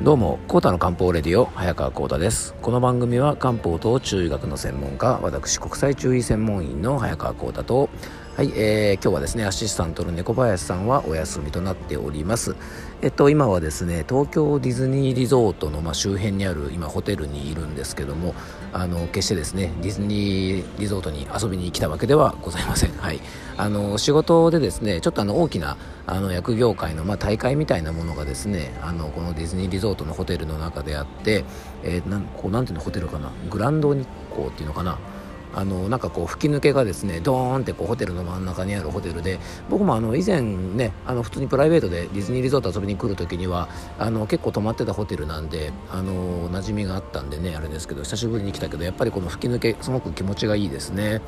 どうも、コータの漢方レディオ、早川コータです。この番組は漢方と中医学の専門家、私、国際中医専門員の早川コータと、はい、えー、今日はですね、アシスタントの猫林さんはお休みとなっております。えっと、今はですね、東京ディズニーリゾートの、まあ、周辺にある今ホテルにいるんですけども、あの決してですねディズニーリゾートに遊びに来たわけではございません、はい、あの仕事でですねちょっとあの大きなあの薬業界の、まあ、大会みたいなものがですねあのこのディズニーリゾートのホテルの中であって、えー、なんこうなんていうのホテルかな？グランド日光っていうのかな？あのなんかこう吹き抜けがですねドーンってこうホテルの真ん中にあるホテルで僕もあの以前ねあの普通にプライベートでディズニーリゾート遊びに来る時にはあの結構泊まってたホテルなんであの馴染みがあったんでねあれですけど久しぶりに来たけどやっぱりこの吹き抜けすごく気持ちがいいですね。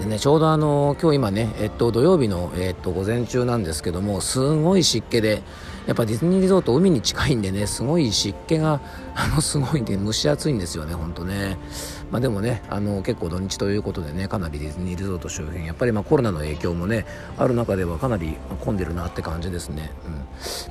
でね、ちょうどあの今日今ね、えっと、土曜日の、えっと、午前中なんですけどもすごい湿気でやっぱディズニーリゾート海に近いんでねすごい湿気があのすごいんで蒸し暑いんですよね本当ね。まあ、でもねあの結構土日ということでねかなりディズニーリゾート周辺やっぱりまあコロナの影響もねある中ではかなり混んでるなって感じですね、うん。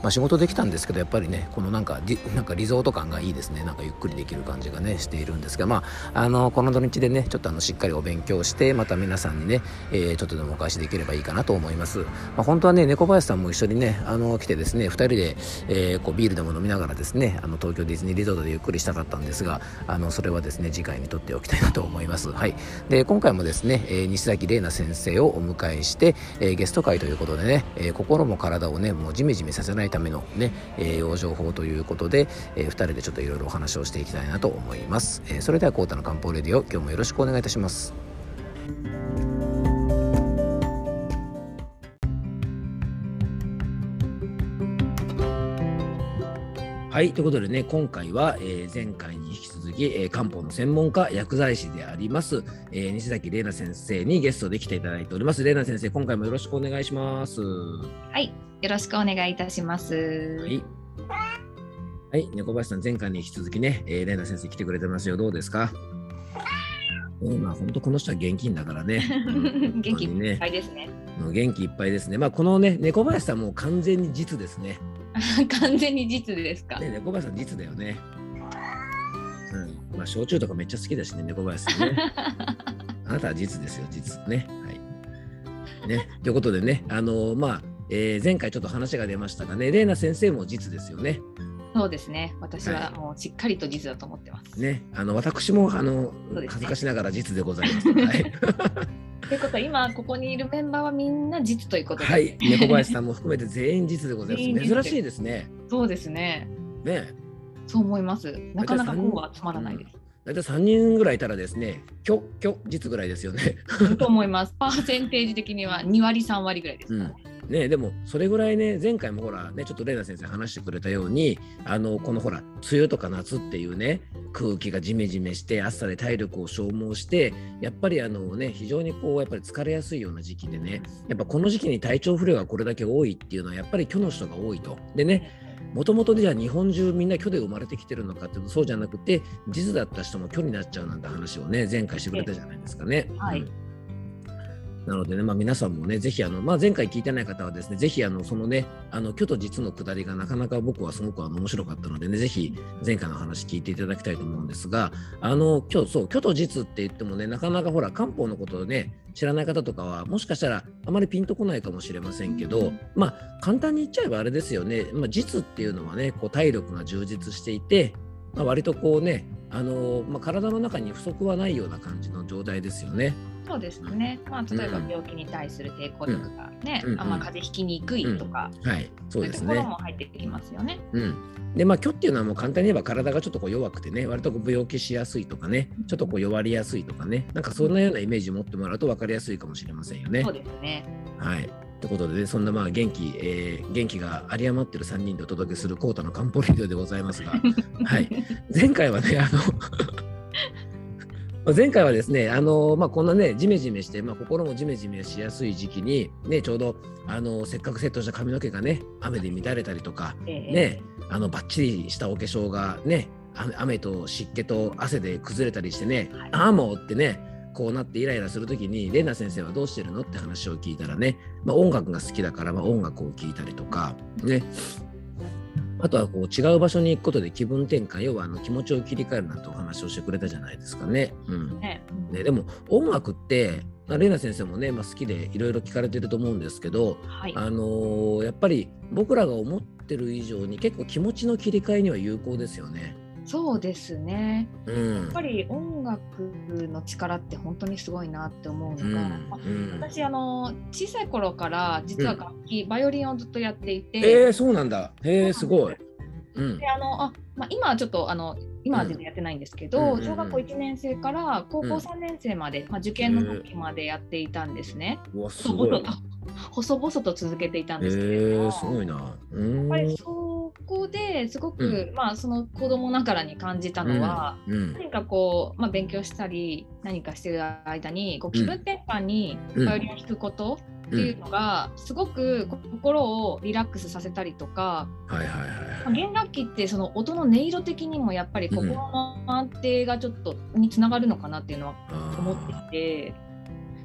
まあ、仕事できたんですけどやっぱりねこのなんかなんかリゾート感がいいですね。なんかゆっくりできる感じがねしているんですがまああのこの土日でねちょっとあのしっかりお勉強してまた皆さんにね、えー、ちょっとでもお返しできればいいかなと思います、まあ、本当はね猫林さんも一緒にねあの来てですね2人で、えー、こうビールでも飲みながらですねあの東京ディズニーリゾートでゆっくりしたかったんですがあのそれはですね次回にとっておきたいなと思います。はい。で、今回もですね、えー、西崎玲奈先生をお迎えして、えー、ゲスト会ということでね、えー、心も体をね、もうジメジメさせないためのね、栄養情報ということで、えー、2人でちょっといろいろお話をしていきたいなと思います。えー、それでは、コータの漢方レディオ、今日もよろしくお願いいたします。はい、ということでね、今回は、えー、前回に引き続き、えー、漢方の専門家、薬剤師であります、えー、西崎玲奈先生にゲストで来ていただいております。玲奈先生、今回もよろしくお願いします。はい、よろしくお願いいたします。はい。はい、猫林さん、前回に引き続きね、えー、玲奈先生来てくれてますよ。どうですか？うん、まあ本当この人は現金だから ね。元気いっぱいですね。元気いっぱいですね。まあこのね、猫林さんも完全に実ですね。完全に実ですか？ね、猫林さん実だよね。うん。まあ、焼酎とかめっちゃ好きだしね、猫林さんね。あなたは実ですよ、実。ね。はい。ね。ということでね、あのー、まあ、えー、前回ちょっと話が出ましたがね、玲奈先生も実ですよね。そうですね。私はもうしっかりと実だと思ってます。はい、ね、あの私もあの、ね、恥ずかしながら実でございます。はい。ということは今ここにいるメンバーはみんな実ということで、ね、はい。猫林さんも含めて全員実でございます。珍しいですね。そうですね。ね。そう思います。なかなかこうはつまらないです、大体3人ぐらいいたらですね、きょ、きょ、実ぐらいですよね。と思います。パーセンテージ的には2割、3割ぐらいですね。うんね、でもそれぐらいね前回もほらねちょっとレイナ先生話してくれたようにあのこのほら梅雨とか夏っていうね空気がジメジメして暑さで体力を消耗してやっぱりあのね非常にこうやっぱり疲れやすいような時期でねやっぱこの時期に体調不良がこれだけ多いっていうのはやっぱり虚の人が多いと。でねもともとじゃあ日本中みんな虚で生まれてきてるのかっていうとそうじゃなくて実だった人も虚になっちゃうなんて話をね前回してくれたじゃないですかね。はい、うんなのでね、まあ、皆さんもね、ぜひあの、まあ、前回聞いてない方はですね、ぜひあのそのね、あの虚と実のくだりがなかなか僕はすごくあの面白かったのでね、ぜひ前回の話聞いていただきたいと思うんですが、あの今日そう、虚と実って言ってもね、なかなかほら、漢方のことをね、知らない方とかは、もしかしたらあまりピンとこないかもしれませんけど、まあ、簡単に言っちゃえばあれですよね、まあ、実っていうのはね、こう体力が充実していて、まあ、割とこうね、あのまあ、体の中に不足はないような感じの状態ですよね。そうですね、まあ、例えば病気に対する抵抗力がね、うん、あんま風邪ひきにくいとか、うん、はい、そうですね。ところも入ってきますよね。うん、でまあ虚っていうのはもう簡単に言えば体がちょっとこう弱くてね割とこう病気しやすいとかねちょっとこう弱りやすいとかねなんかそんなようなイメージを持ってもらうと分かりやすいかもしれませんよね。そうですね。はい。ということで、ね、そんなまあ元気、えー、元気が有り余ってる3人でお届けするコータの漢方レディオでございますが、はい、前回はね、あの前回はですね、あのまあ、こんなね、じめじめして、まあ、心もじめじめしやすい時期に、ね、ちょうどあのせっかくセットした髪の毛がね、雨で乱れたりとか、ね、あのばっちりしたお化粧がね、雨と湿気と汗で崩れたりしてね、はい、ああもうってね、こうなってイライラするときに、レナ先生はどうしてるのって話を聞いたらね、まあ、音楽が好きだから、まあ、音楽を聴いたりとか、ね、あとはこう違う場所に行くことで気分転換要はあの気持ちを切り替えるなんてお話をしてくれたじゃないですかね。うんねね、でも音楽ってまあレイナ先生もね、まあ、好きでいろいろ聞かれてると思うんですけど、はい。あのーやっぱり僕らが思ってる以上に結構気持ちの切り替えには有効ですよね。そうですね。うん、やっぱり音楽の力って本当にすごいなって思ううんのが、まあうん。私あの小さい頃から実は楽器、バイオリンをずっとやっていて、えー、そうなんだ。へえす。ごい。うん。であのあ、まあ、今はちょっとあの今は全然やってないんですけど、うんうんうん。小学校1年生から高校うん。3年生まで、まあ、受験の時までやっていたんですね。細々と続けていたんへですけれども、えすごいな。うん。やっぱりそこですごく、まあその子供ながらに感じたのは、うん。何かこう、まあ、勉強したり何かしてる間にこう気分転換にうん。バイオリンを弾くことっていうのがすごく心をリラックスさせたりとか、はいはいはい。弦楽器ってその音の音色的にもやっぱり心の安定がちょっとにつながるのかなっていうのは思っていて。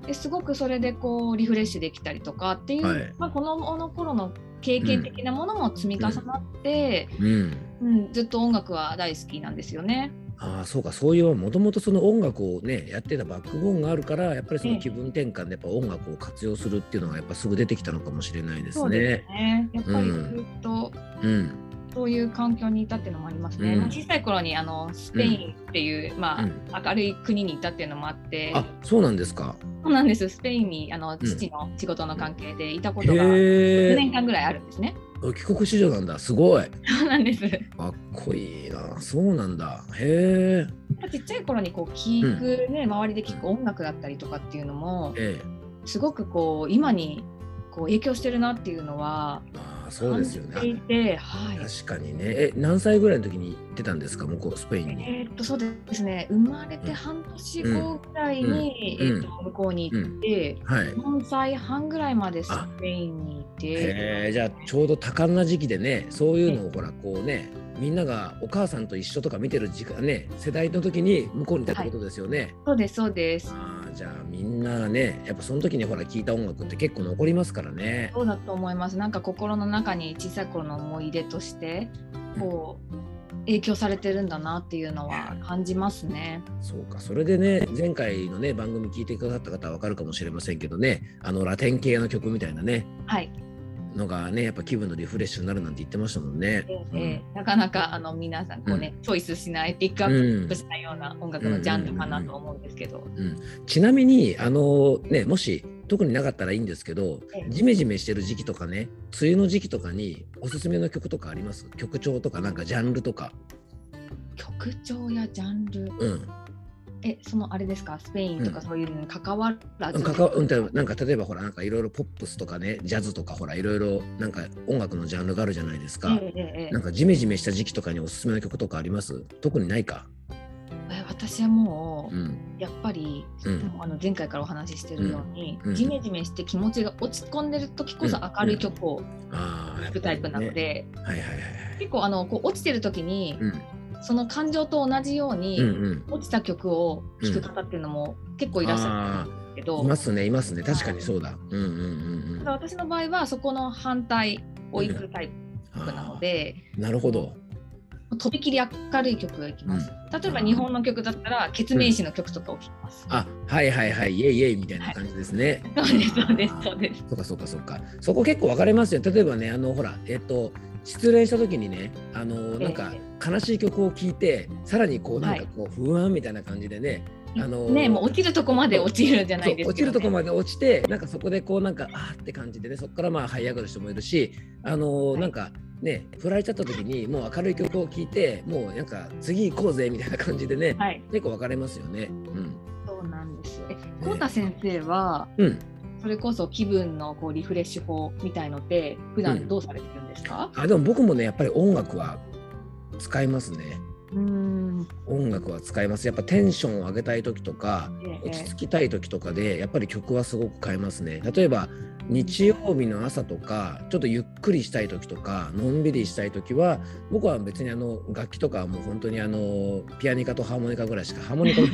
ですごくそれでこうリフレッシュできたりとかっていう、はい。まあ、このの頃の経験的なものも積み重なって、うん。うんずっと音楽は大好きなんですよね。ああそうかそういうもともとその音楽をねやってたバックボーンがあるからやっぱりその気分転換でやっぱ音楽を活用するっていうのがやっぱすぐ出てきたのかもしれないですそうでねす。ね。やっぱりずっとうん。そういう環境にいたっていうのもありますね。うんまあ小さい頃にあのスペインっていう、まうんあ、明るい国にいたっていうのもあって、あそうなんですか。そうなんです。スペインにあの父の仕事の関係でいたことが10へえ。年間ぐらいあるんですね。帰国子女なんだすごい。そうなんです。かっこいいなそうなんだ。へえ。ちっちゃい頃にこう聞くね、周りで聞く音楽だったりとかっていうのもええ。すごくこう今にこう影響してるなっていうのはああそうですよね。いて、はい。確かにね。え何歳ぐらいの時に行ってたんですか？向こうスペインに。えーっとそうですね生まれて半年後ぐらいに、うんえーっと向こうに行って、はい。4歳半ぐらいまでスペインにいてへえじゃあちょうど多感な時期でねそういうのをほらこうねみんながお母さんと一緒とか見てる時間ね世代の時に向こうにいたってことですよね。そうですそうですああじゃあみんなねやっぱその時にほら聞いた音楽って結構残りますからね。そうだと思います。なんか心の中に小さい頃の思い出としてこう影響されてるんだなっていうのは感じますね。そうか。それでね前回のね番組聞いてくださった方は分かるかもしれませんけどねあのラテン系の曲みたいなね。はい、のがねやっぱ気分のリフレッシュになるなんて言ってましたもんね。えーえーなかなかあの皆さんこうね、チョイスしないピックアップしないような音楽のジャンルかなと思うんですけど、ちなみにあのねもし特になかったらいいんですけどええ。ジメジメしてる時期とかね梅雨の時期とかにおすすめの曲とかあります？曲調とかなんかジャンルとか。曲調やジャンル。うん。えそのあれですか？スペインとかそういうのに関わらず、かかうんとなんか例えばほらなんかいろいろポップスとかねジャズとかほらいろいろなんか音楽のジャンルがあるじゃないですか。ええええなんかジメジメした時期とかにおすすめの曲とかあります？特にないか？え私はもう、うん。やっぱり、うん。あの前回からお話ししてるように、うん。うん。ジメジメして気持ちが落ち込んでる時こそ明るい曲をああ、聴くタイプなので、はいはいはいはい。結構あのこう落ちてる時に、うん。その感情と同じように、うん落ちた曲を聴く方っていうのも結構いらっしゃるんですけど、うん。いますね、いますね。確かにそうだ。うんうんうんうん。私の場合はそこの反対を行くタイプなので、あーなるほど。とびきり明るい曲がいきます。例えば日本の曲だったら、決命詞の曲とかを聴きます。あ、はいはいはい、イエイイエイみたいな感じですね。そうです、そうです、そうです。そうかそうかそうか。そこ結構分かれますよ。例えばね、あのほら、えっと、失恋した時にね、あのなんかえ悲しい曲を聴いて、さらにこうなんかこう不安みたいな感じでね、あのねもう落ちるとこまで落ちるじゃないですか、そう落ちるとこまで落ちてなんかそこでこうなんかあーって感じでねそこからまあ這い上がる人もいるしあのーはい。なんかね振られちゃった時にもう明るい曲を聴いてもうなんか次行こうぜみたいな感じでね、はい、結構分かれますよね。うん。そうなんです。え、コウタ先生は、うん、それこそ気分のこうリフレッシュ法みたいのって、普段どうされてるんですか？あでも僕もねやっぱり音楽は使いますね。うーん。音楽は使います。やっぱテンションを上げたい時とかええ落ち着きたい時とかでやっぱり曲はすごく変えますね。例えば日曜日の朝とかちょっとゆっくりしたい時とかのんびりしたい時は僕は別にあの楽器とかはもう本当にあのピアニカとハーモニカぐらいしかハーモニカも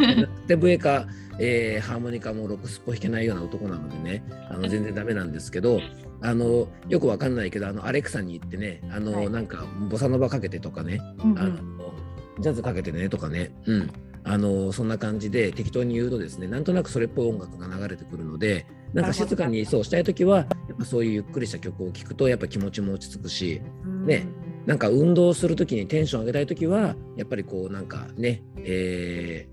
手笛か、えーハーモニカもロックスっぽ弾けないような男なのでねあの全然ダメなんですけどあのよくわかんないけどあのアレクサに行ってねあの、はいなんかボサノバかけてとかね、うんうんあのジャズかけてねとかね、うん、あのそんな感じで適当に言うとですねなんとなくそれっぽい音楽が流れてくるのでなんか静かにそうしたい時はやっぱそういうゆっくりした曲を聴くとやっぱ気持ちも落ち着くしね。なんか運動する時にテンション上げたい時はやっぱりこうなんかね、え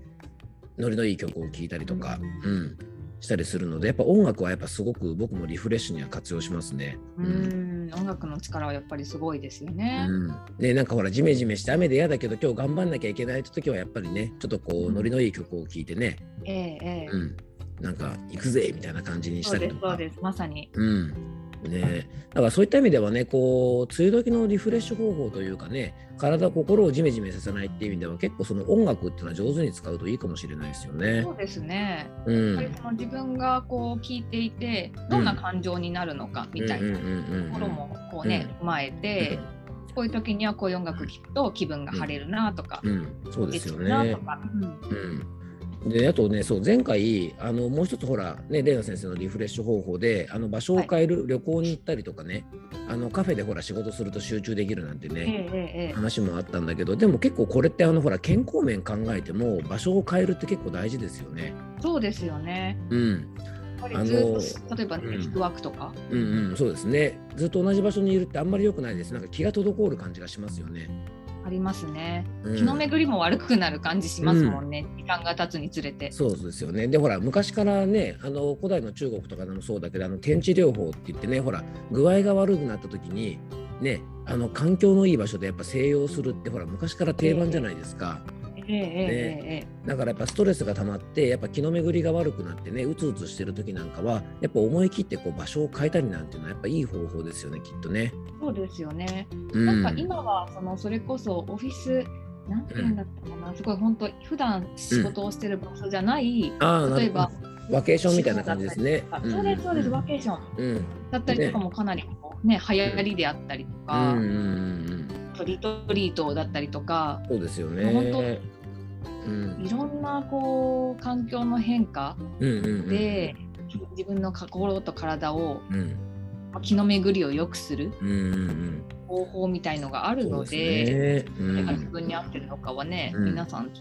ー、ノリのいい曲を聴いたりとか、うん、したりするのでやっぱ音楽はやっぱすごく僕もリフレッシュには活用しますね。ううん。ん音楽の力はやっぱりすごいですよね。うん。ね、なんかほらジメジメして雨で嫌だけど今日頑張んなきゃいけないって時はやっぱりねちょっとこううん。ノリのいい曲を聴いてね、ええええ。うん、なんか行くぜみたいな感じにしそうですたりとか。そうです。まさに。うんね、だからそういった意味ではねこう梅雨時のリフレッシュ方法というかね体心をジメジメさせないっていう意味では結構その音楽っていうのは上手に使うといいかもしれないですよね。そ。うですね。うやっぱりんその自分がこう聞いていてどんな感情になるのかみたいなところもこうね踏まえて、こういう時にはこういう音楽聴くと気分が晴れるなとか、うん、うんそうですよね。と。か、うん。うんであとねそう前回あのもう一つほらねレイナ先生のリフレッシュ方法であの場所を変える、旅行に行ったりとかねあのカフェでほら仕事すると集中できるなんてね、えええ話もあったんだけどでも結構これってあのほら健康面考えても場所を変えるって結構大事ですよね。そうですよね。うん、あのずっと例えばね、うん。ワークとか、うんうんそうですね。ずっと同じ場所にいるってあんまり良くないです。なんか気が滞る感じがしますよね。ありますね。うん気の巡りも悪くなる感じしますもんね、時間が経つにつれて。そうですよね。でほら昔からねあの古代の中国とかでもそうだけどあの天地療法って言ってねほら具合が悪くなった時にねあの環境のいい場所でやっぱ静養するってほら昔から定番じゃないですか。ええええええだからやっぱストレスが溜まってやっぱ気の巡りが悪くなってねうつうつしてる時なんかはやっぱ思い切ってこう場所を変えたりなんていうのはやっぱいい方法ですよねきっとね。そうですよね。うん、なんか今はそのそれこそオフィスなんて言うんだったかな、すごい本当普段仕事をしてる場所じゃない、あーなる例えばワケーションみたいな感じですね。あそうですそうです、ワケーションうん。だったりとかもかなりこうね流行りであったりとうんか、うんうんうん。リトリートだったりとかそうですよね。本うん。いろんなこう環境の変化うんうんうん。で、自分の心と体をうん。気の巡りを良くするうんうんうん。方法みたいのがあるのそうでですね。うん。だから自分に合ってるのかはね、うん。皆さんね。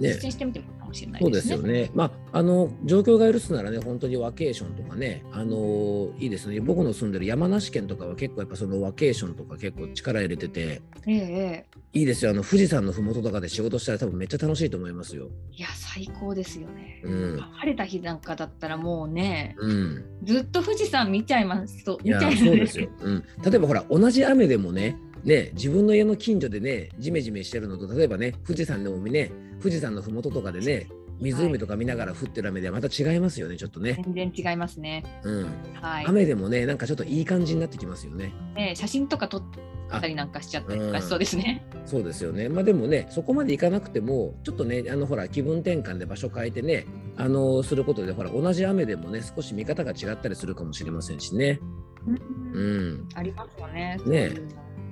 実践してみてもいいかもしれないそうですすよね。まあ、あの状況が許すならね、本当にワケーションとかね、あのいいですね。僕の住んでる山梨県とかは結構やっぱそのワケーションとか結構力入れてて、えええいいですよ。あの富士山のふもととかで仕事したら多分めっちゃ楽しいと思いますよ。えいや最高ですよね。うん。晴れた日なんかだったらもうねうん。ずっと富士山見ちゃいますと見ちゃいそうですよ。うん。例えばほら、同じ雨でもね、ね、自分の家の近所でね、ジメジメしてるのと、例えばね、富士山でもね、富士山のふもととかでね、湖とか見ながら降ってる雨ではまた違いますよね、ちょっとね。全然違いますね。うん。はい。雨でもね、なんかちょっといい感じになってきますよね。ね写真とか撮ったりなんかしちゃったりとかしそうですね。そうですよね。まあでもね、そこまで行かなくても、ちょっとね、あのほら、気分転換で場所変えてね、あのすることで、ほら、同じ雨でもね、少し見方が違ったりするかもしれませんしね。うんうん。ありますよね。ね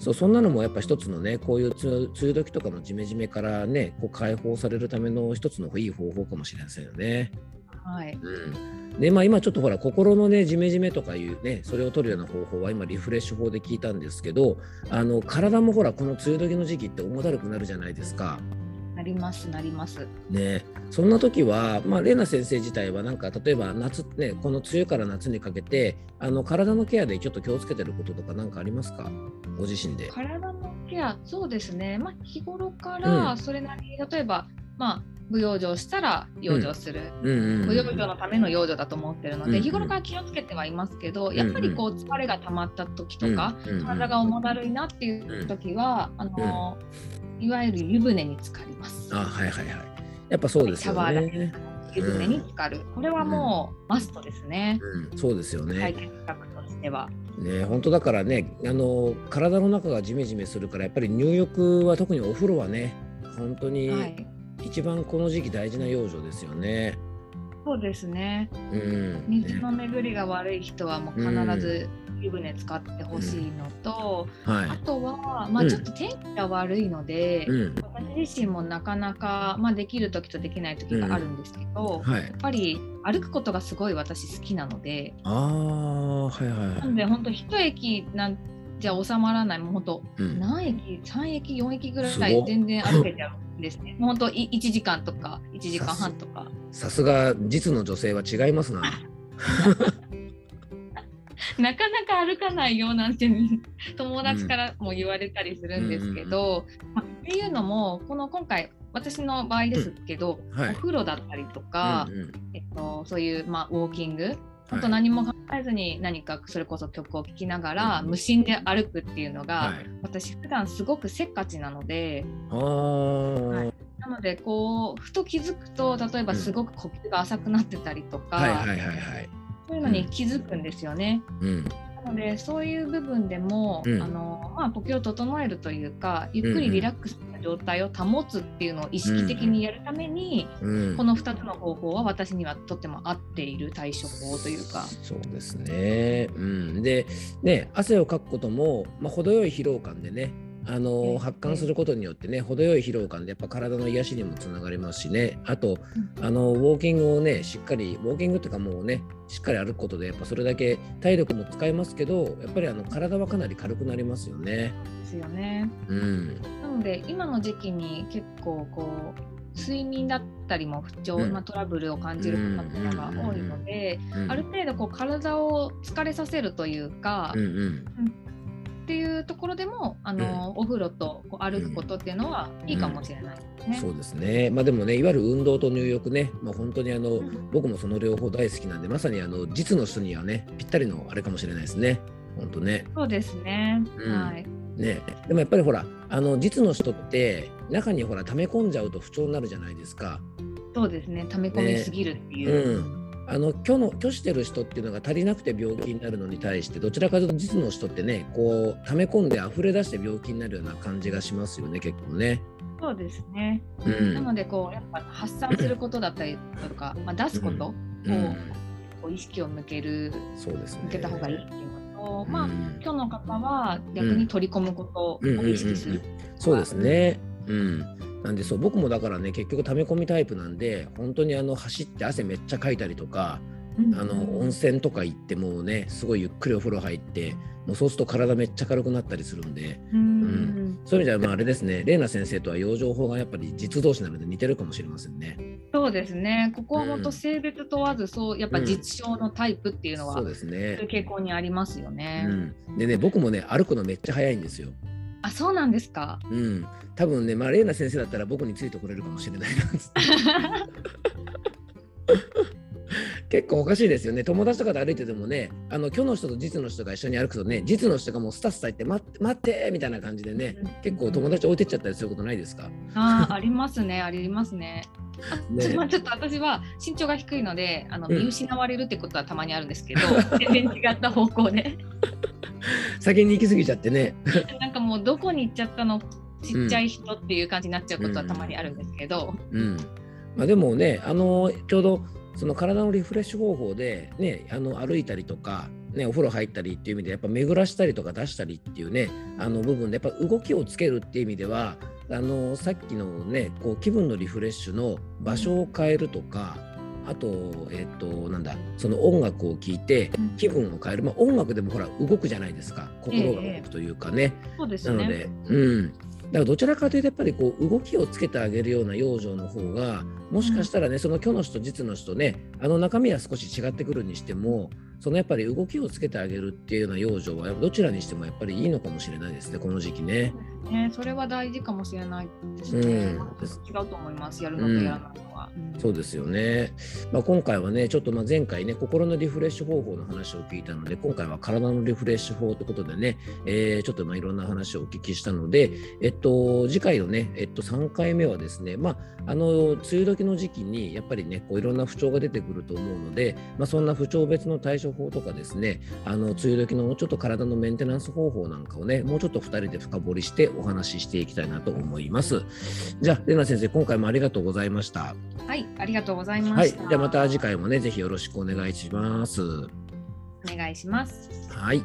そうそんなのもやっぱ一つのね、こういう梅雨梅雨時とかのジメジメからね、こう解放されるための一つのいい方法かもしれませんよね。はい。うん。で、まあ今ちょっとほら、心のね、ジメジメとかいうね、それを取るような方法は今リフレッシュ法で聞いたんですけど、あの、体もほら、この梅雨時の時期って重だるくなるじゃないですか。なりますなります。ね、そんな時は、まあ、レナ先生自体はなんか例えば夏、ね、この梅雨から夏にかけてあの体のケアでちょっと気をつけてることとか何かありますか？ご自身で。体のケアそうですね。まあ日頃かうん。らそれなりに例えばまあ不養生したら養生する。うん。うんうん不養生のための養生だと思ってるので、うんうん。日頃から気をつけてはいますけど、んやっぱりこう疲れが溜まった時とか、うんうんうん体が重だるいなっていう時は、あのいわゆる湯船に浸かります。あはいはいはい。やっぱそうですよシャワーだね。湯船に浸かる。これはもうマストですね。うん、そうですよね。解決策としては。ね本当だからねあの体の中がジメジメするからやっぱり入浴は特にお風呂はね本当はにい。一番この時期大事な養生ですよね。そうですね。うん、ね水の巡りが悪い人はもう必ず湯船使ってほしいのと、はい。あ。とは、まあ、うん。ちょっと天気が悪いので、うん。私自身もなかなか、まあ、できる時とできない時があるんですけど、はい。やっぱり歩くことがすごい私好きなのでああはいはいはなんで本当一駅なんじゃ収まらない。もう本当い、うん、何駅3駅4駅ぐらすごっ。い全然歩けちゃうんですね。本当い1時間とか1時間半とか。さすが実の女性は違いますな。なかなか歩かないよなんて 友達からも言われたりするんですけど、まあっていうのもこの今回私の場合ですけど、はい。お風呂だったりとか、うんうん。えっと、そういう、まあ、ウォーキング本当はい何も考えずに何かそれこそ曲を聴きながら、うん無心で歩くっていうのが、はい。私普段すごくせっかちなのであー。い。なのでこうふと気づくと例えばすごく呼吸が浅くなってたりとか、そういうのに気づくんですよね。うん。なのでそういう部分でも、うん。あのまあ、呼吸を整えるというかゆっくりリラックス状態を保つっていうのを意識的にやるために、うんこの2つの方法は私にはとっても合っている対処法というか。そうですね。うん、で、ね、汗をかくことも、まあ、程よい疲労感でね。あえのえ発汗することによってね程よい疲労感でやっぱ体の癒しにもつながりますしね。あとあのウォーキングをねしっかりウォーキングっていうかもうねしっかり歩くことでやっぱそれだけ体力も使えますけどやっぱりあの体はかなり軽くなりますよね。ですよね。うん、なので今の時期に結構こう睡眠だったりも不調、うん。まあ、トラブルを感じる方が多いので、うん、ある程度こう体を疲れさせるというか、うんうんっていうところでもあの、お風呂とこう歩くことっていうのはいいかもしれないですね。そうですね。まあでもね、いわゆる運動と入浴ね、まあ本当にあの、ん僕もその両方大好きなんで、まさにあの実の人にはね、ぴったりのあれかもしれないですね。本当ね。そうですね。うんはい。ね。でもやっぱりほら、あの実の人って中にほら溜め込んじゃうと不調になるじゃないですか。そうですね。溜め込みすぎるってういう。ん。あの虚の虚してる人っていうのが足りなくて病気になるのに対してどちらかというと実の人ってねこう溜め込んで溢れ出して病気になるような感じがしますよね結構ね。そうですね。うん。なのでこうやっぱ発散することだったりとか、まあ、出すことうんをこう意識を向けるそうですね。向けた方がいいっていうのと、まあうん今日の方は逆に取り込むことを意識する。そうですね。うん。なんでそう僕もだからね結局溜め込みタイプなんで本当にあの走って汗めっちゃかいたりとか、うんあの温泉とか行ってもうねすごいゆっくりお風呂入ってもうそうすると体めっちゃ軽くなったりするんでうんそういう意味ではまああれですね玲奈先生とは養生法がやっぱり実同士なので似てるかもしれませんね。そうですね。ここは本うん当性別問わず、そうやっぱ実証のタイプっていうのは、そうですねう。傾向にありますよね。うん、でね僕もね歩くのめっちゃ早いんですよ。あ、そうなんですか？うん、多分ねまあ玲奈先生だったら僕についてこれるかもしれないな。結構おかしいですよね。友達とかで歩いててもねあの虚の人と実の人が一緒に歩くとね実の人がもうスタスタ言って待って待ってみたいな感じでね結構友達置いてっちゃったりすることないですか？あーありますね、ありますね。あね。まあちょっと私は身長が低いのであのうん。見失われるってことはたまにあるんですけど、全然違った方向で。先に行き過ぎちゃってね もうどこに行っちゃったの？ちっちゃい人っていう感じになっちゃうことはたまにあるんですけど、うん。まあ、でもねあのちょうどその体のリフレッシュ方法で、ね、あの歩いたりとか、ね、お風呂入ったりっていう意味でやっぱ巡らしたりとか出したりっていうねあの部分でやっぱ動きをつけるっていう意味ではあのさっきのねこう気分のリフレッシュの場所を変えるとか、あとえっ、となんだその音楽を聴いて気分を変える、まあ、音楽でもほら動くじゃないですか心が動くというかね。そうですね。なので、うん。だからどちらかというとやっぱりこう動きをつけてあげるような養生の方がもしかしたらね、その虚の人実の人ねあの中身は少し違ってくるにしてもそのやっぱり動きをつけてあげるっていうような養生はどちらにしてもやっぱりいいのかもしれないですねこの時期ね。ね、それは大事かもしれないですね。うん違うと思います。やるのとやらないのは。そうですよね、まあ、今回はねちょっとまあ前回ね心のリフレッシュ方法の話を聞いたので今回は体のリフレッシュ法ということでね、えーちょっとまあいろんな話をお聞きしたので、えっと、次回のね、えっと、3回目はですね、まあ、あの梅雨時の時期にやっぱりねこういろんな不調が出てくると思うので、まあ、そんな不調別の対処法とかですねあの梅雨時のちょっと体のメンテナンス方法なんかをねもうちょっと2人で深掘りしてお話ししていきたいなと思います。じゃあ、レナ先生、今回もありがとうございました。はい、ありがとうございまはい。じゃあまた次回もね、ぜひよろしくお願いします。お願いします。はい。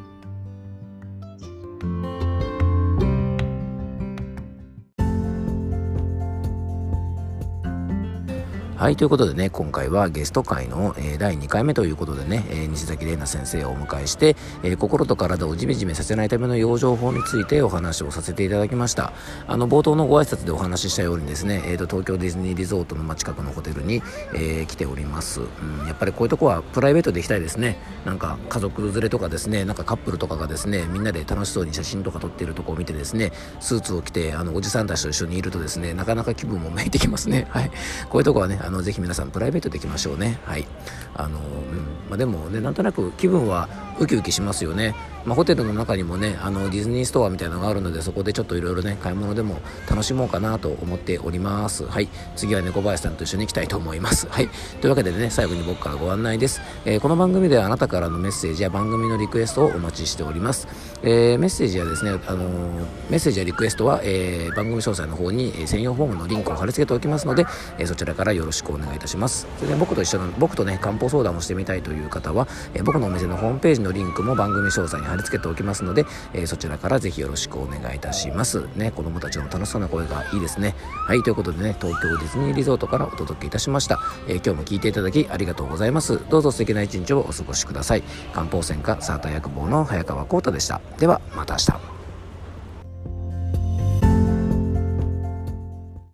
はい、ということでね、今回はゲスト会の、えー、第2回目ということでね、えー、西崎玲奈先生をお迎えして、えー、心と体をジメジメさせないための養生法についてお話をさせていただきました。あの、冒頭のご挨拶でお話ししたようにですね、えーと、東京ディズニーリゾートの近くのホテルに、え、来ております、うん。やっぱりこういうとこはプライベートで行きたいですね。なんか家族連れとかですね、なんかカップルとかがですね、みんなで楽しそうに写真とか撮ってるとこを見てですね、スーツを着て、あの、おじさんたちと一緒にいるとですね、なかなか気分もめいてきますね。はい。こういうとこはね、あの、ぜひ皆さんプライベートで行きましょうね。はい。あの、うんまあ、でもね、なんとなく気分はウキウキしますよね。まあ、ホテルの中にもねあのディズニーストアみたいなのがあるのでそこでちょっといろいろね買い物でも楽しもうかなと思っております。はい。次は猫林さんと一緒に行きたいと思います。はい。というわけでね最後に僕からご案内です、えー、この番組ではあなたからのメッセージや番組のリクエストをお待ちしております、えー、メッセージやですねあのメッセージやリクエストは、えー、番組詳細の方に、え専用フォームのリンクを貼り付けておきますので、えそちらからよろしくお願いいたします。それで僕と一緒の僕とね漢方相談をしてみたいという方は、え僕のお店のホームページのリンクも番組詳細に貼り付けておきますので、えー、そちらからぜひよろしくお願いいたします。ね子供たちの楽しそうな声がいいですね。はいということでね東京ディズニーリゾートからお届けいたしました、えー、今日も聞いていただきありがとうございます。どうぞ素敵な一日をお過ごしください。漢方専科サーター薬房の早川浩太でした。ではまた明日。